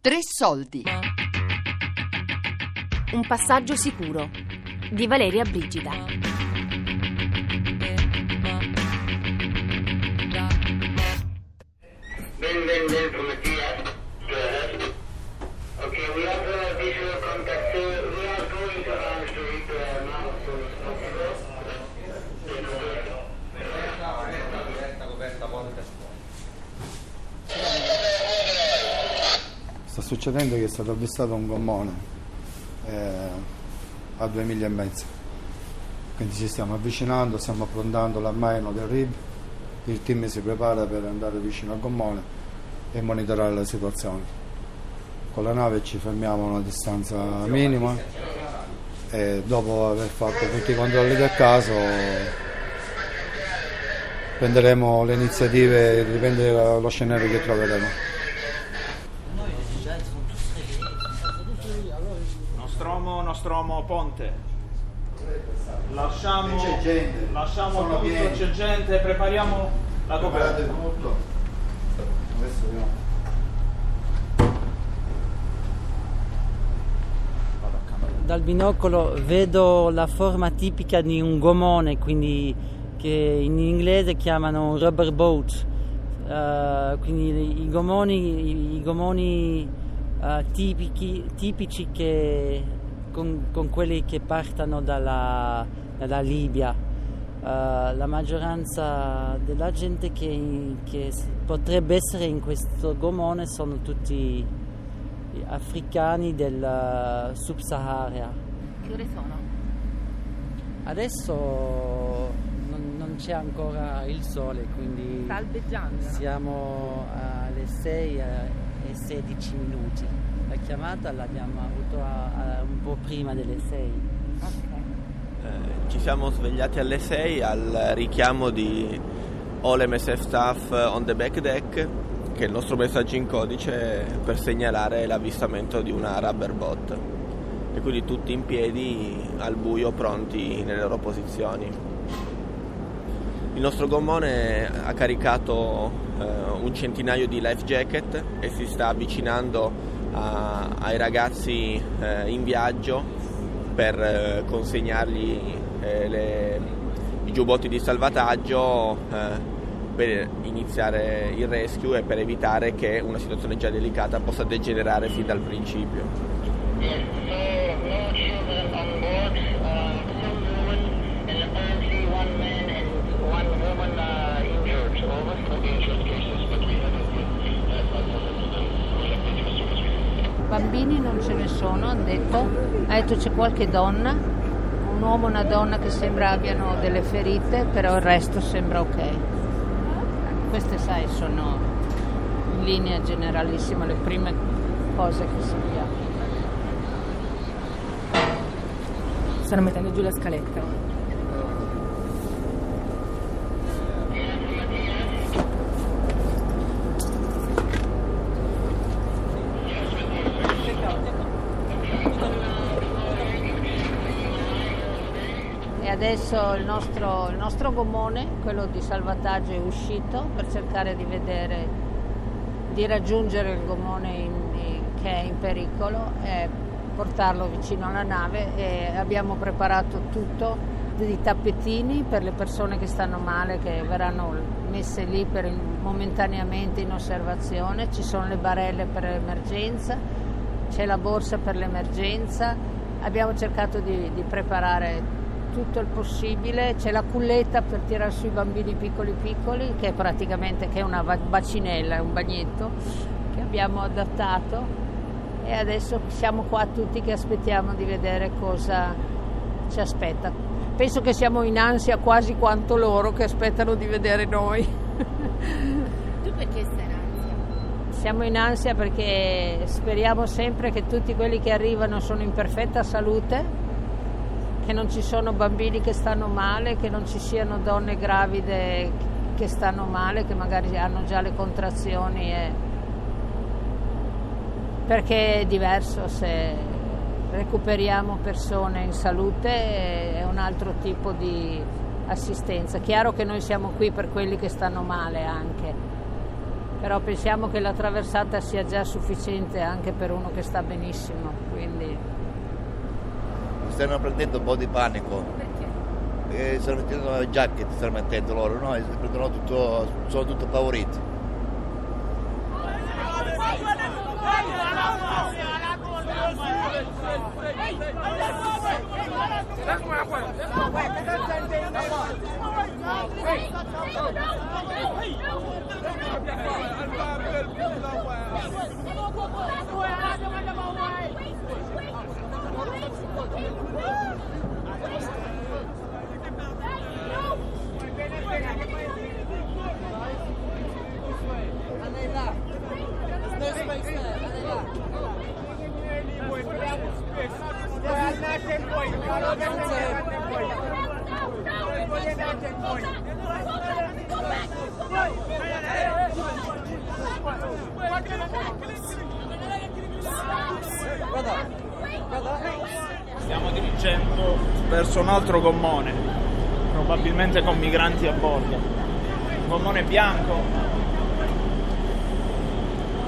Tre soldi. Un passaggio sicuro di Valeria Brigida. Succedendo che è stato avvistato un gommone eh, a due miglia e mezza. Quindi ci stiamo avvicinando, stiamo approntando l'armaino del RIB, il team si prepara per andare vicino al gommone e monitorare la situazione. Con la nave ci fermiamo a una distanza minima e dopo aver fatto tutti i controlli del caso prenderemo le iniziative, dipende dallo scenario che troveremo. Nostromo, Nostromo, Ponte. Lasciamo, C'è gente, lasciamo tutto, pieni. c'è gente, prepariamo la Preparate coperta. tutto. Adesso vediamo. Dal binocolo vedo la forma tipica di un gomone, quindi che in inglese chiamano un rubber boat. Eh, quindi i gomoni, i- i gomoni eh, tipici, tipici che, con, con quelli che partono dalla, dalla Libia. Eh, la maggioranza della gente che, che potrebbe essere in questo gomone sono tutti africani del eh, sub-Sahara. Che ore sono? Adesso non, non c'è ancora il sole, quindi Sta albeggiando. no? siamo alle 6 e 16 minuti. Chiamata l'abbiamo avuto a- a- un po' prima delle 6. Ok. Eh, ci siamo svegliati alle 6 al richiamo di All MSF Staff on the back deck, che è il nostro messaggio in codice per segnalare l'avvistamento di una rubber boat. E quindi tutti in piedi al buio pronti nelle loro posizioni. Il nostro gommone ha caricato eh, un centinaio di life jacket e si sta avvicinando a- ai ragazzi eh, in viaggio per eh, consegnargli eh, le- i giubbotti di salvataggio eh, per iniziare il rescue e per evitare che una situazione già delicata possa degenerare fin dal principio. Yes, so no children on board, uh, some women, and apparently one man and one woman uh, injured. Over. Okay, injured cases, but we have Bambini non ce ne sono, hanno detto. Ha detto c'è qualche donna, un uomo e una donna che sembra abbiano delle ferite, però il resto sembra ok. Queste, sai, sono in linea generalissima le prime cose che sappiamo. Stanno mettendo giù la scaletta. E adesso il nostro, il nostro gommone, quello di salvataggio, è uscito per cercare di vedere, di raggiungere il gommone in- in- che è in pericolo e portarlo vicino alla nave. E abbiamo preparato tutto di tappetini per le persone che stanno male, che verranno messe lì per momentaneamente in osservazione, ci sono le barelle per l'emergenza, c'è la borsa per l'emergenza, abbiamo cercato di, di preparare tutto il possibile, c'è la culletta per tirare sui bambini piccoli piccoli, che è praticamente che è una bacinella, un bagnetto che abbiamo adattato e adesso siamo qua tutti che aspettiamo di vedere cosa ci aspetta. Penso che siamo in ansia quasi quanto loro che aspettano di vedere noi. Tu perché stai in ansia? Siamo in ansia perché speriamo sempre che tutti quelli che arrivano sono in perfetta salute, che non ci sono bambini che stanno male, che non ci siano donne gravide che stanno male, che magari hanno già le contrazioni. e- Perché è diverso se recuperiamo persone in salute è un altro tipo di assistenza. Chiaro che noi siamo qui per quelli che stanno male anche, però pensiamo che la traversata sia già sufficiente anche per uno che sta benissimo, quindi stanno prendendo un po' di panico. Perché? E stanno mettendo le giacche, stanno mettendo loro, no? E si prendono tutto, sono tutti favoriti. Stiamo dirigendo verso un altro gommone, probabilmente con migranti a bordo. Gommone bianco.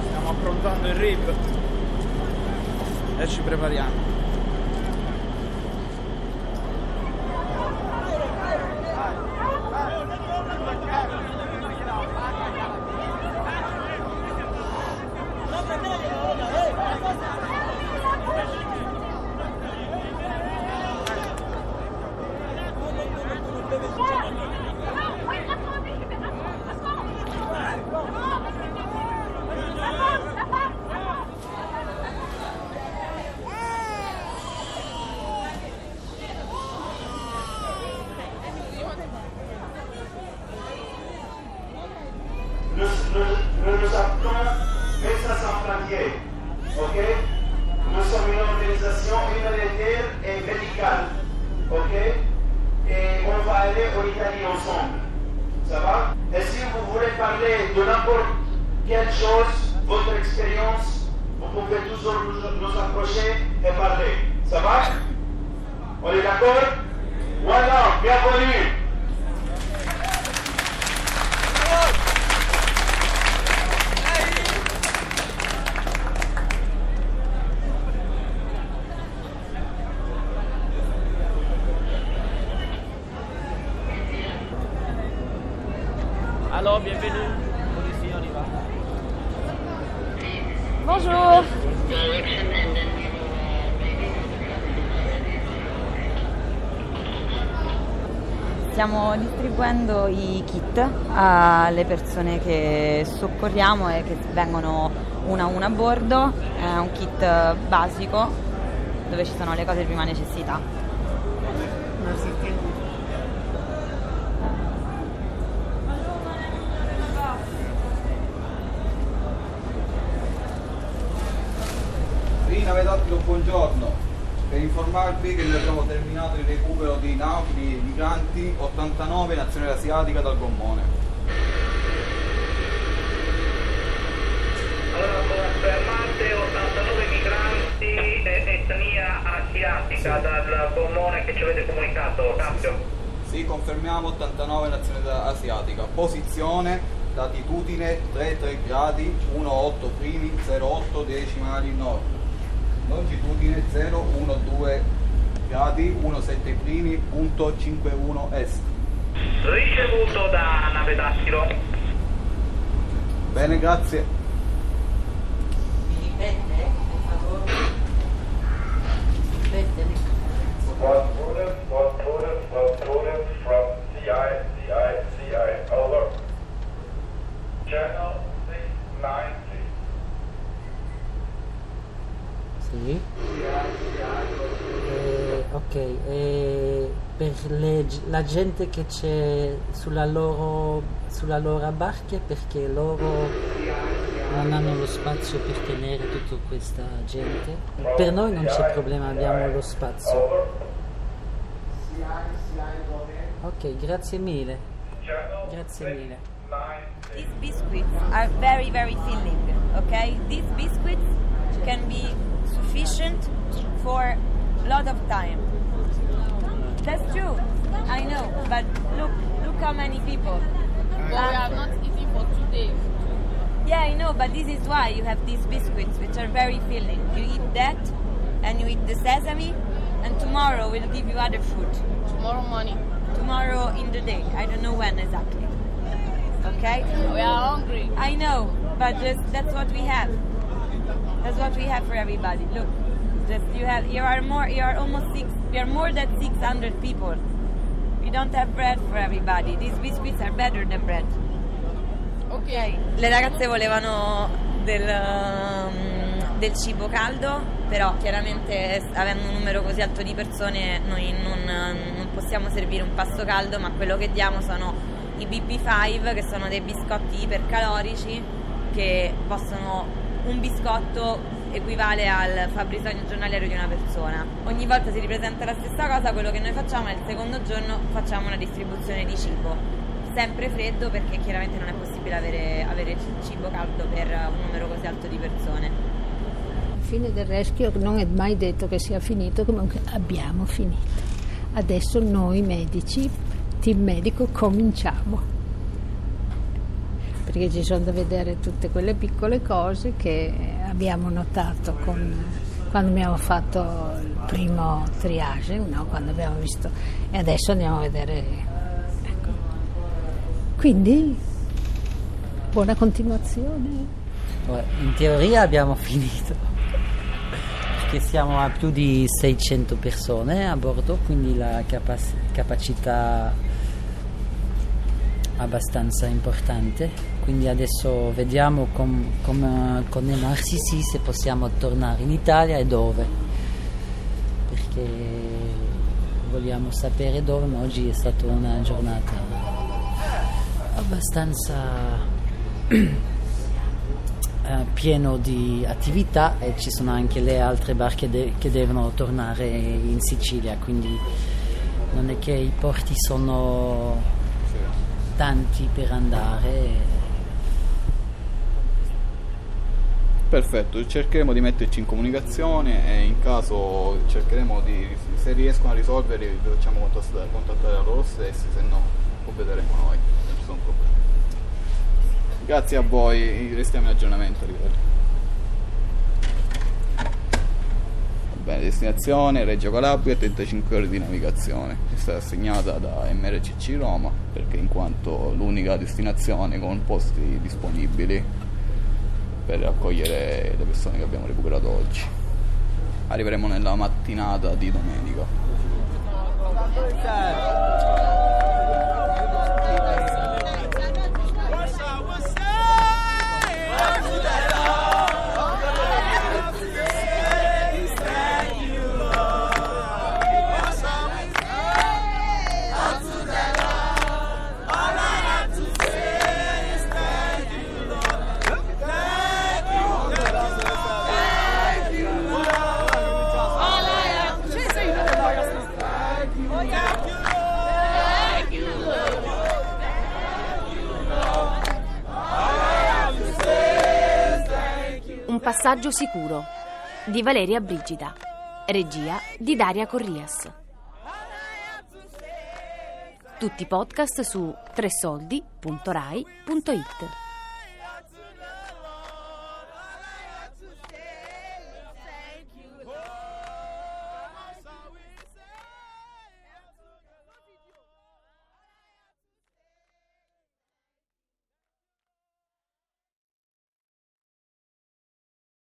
Stiamo approntando il RIB e ci prepariamo. Nous, nous, appelons Médecins sans frontières. Ok? Nous sommes une organisation humanitaire et médicale. Ok? Et on va aller en Italie ensemble. Ça va? Et si vous voulez parler de n'importe quelle chose, votre expérience, vous pouvez toujours nous, nous approcher et parler. Ça va? On est d'accord? Voilà, bienvenue Stiamo distribuendo i kit alle persone che soccorriamo e che vengono una a una a bordo. È un kit basico dove ci sono le cose di prima necessità. Buongiorno. Per informarvi che noi abbiamo terminato il recupero di naufraghi migranti 89 nazione asiatica dal gommone. Allora confermate 89 migranti e etnia asiatica dal gommone che ci avete comunicato, cambio. Sì, confermiamo 89 nazione asiatica. Posizione, latitudine 33 gradi, 18 primi, 08 decimali nord. Longitudine 012 gradi, 17 primi, punto 51 est. Ricevuto da nave dattilo. Bene, grazie. mi ripete per favore? Ripete. One motive, one motive, one motive from CI, CI, CI, over. Channel Sì. Eh, ok, e per le la gente che c'è sulla loro, sulla loro barca perché loro non hanno lo spazio per tenere tutta questa gente. Per noi non c'è problema, abbiamo lo spazio. Ok, grazie mille. Grazie mille. These biscuits are very, very filling, okay? These biscuits can be sufficient for a lot of time. That's true, I know, but look, look how many people. But we are not eating for two days. Yeah, I know, but this is why you have these biscuits, which are very filling. You eat that, and you eat the sesame, and tomorrow we'll give you other food. Tomorrow morning. Tomorrow in the day. I don't know when exactly. Okay? We are hungry. I know, but just that's what we have. That's what we have for everybody. Look, just you have you are more you are almost six you are more than six hundred people. We don't have bread for everybody. These biscuits are better than bread. Ok. Le ragazze volevano del, um, del cibo caldo, però chiaramente avendo un numero così alto di persone noi non, non possiamo servire un pasto caldo, ma quello che diamo sono i BB5 che sono dei biscotti ipercalorici che possono un biscotto equivale al fabbisogno giornaliero di una persona. Ogni volta si ripresenta la stessa cosa, quello che noi facciamo è il secondo giorno facciamo una distribuzione di cibo. Sempre freddo perché chiaramente non è possibile avere, avere cibo caldo per un numero così alto di persone. La fine del rescue non è mai detto che sia finito, comunque abbiamo finito. Adesso noi medici, team medico, cominciamo. Perché ci sono da vedere tutte quelle piccole cose che abbiamo notato con- quando abbiamo fatto il primo triage, no? quando abbiamo visto, e adesso andiamo a vedere. ecco. Quindi, buona continuazione. In teoria abbiamo finito, perché siamo a più di 600 persone a bordo, quindi la capac- capacità abbastanza importante. Quindi adesso vediamo com- com- con MRCC se possiamo tornare in Italia e dove, perché vogliamo sapere dove, ma oggi è stata una giornata abbastanza eh, pieno di attività e ci sono anche le altre barche de- che devono tornare in Sicilia, quindi non è che i porti sono tanti per andare. Perfetto, cercheremo di metterci in comunicazione e in caso cercheremo di, se riescono a risolverli, vi facciamo contattare, contattare loro stessi, se no provvederemo noi, non ci sono problemi. Grazie a voi, restiamo in aggiornamento. Va bene, destinazione Reggio Calabria, 35 ore di navigazione, è stata assegnata da MRCC Roma perché in quanto l'unica destinazione con posti disponibili per accogliere le persone che abbiamo recuperato oggi. Arriveremo nella mattinata di domenica. Passaggio sicuro di Valeria Brigida. Regia di Daria Corrias. Tutti i podcast su tresoldi.rai.it.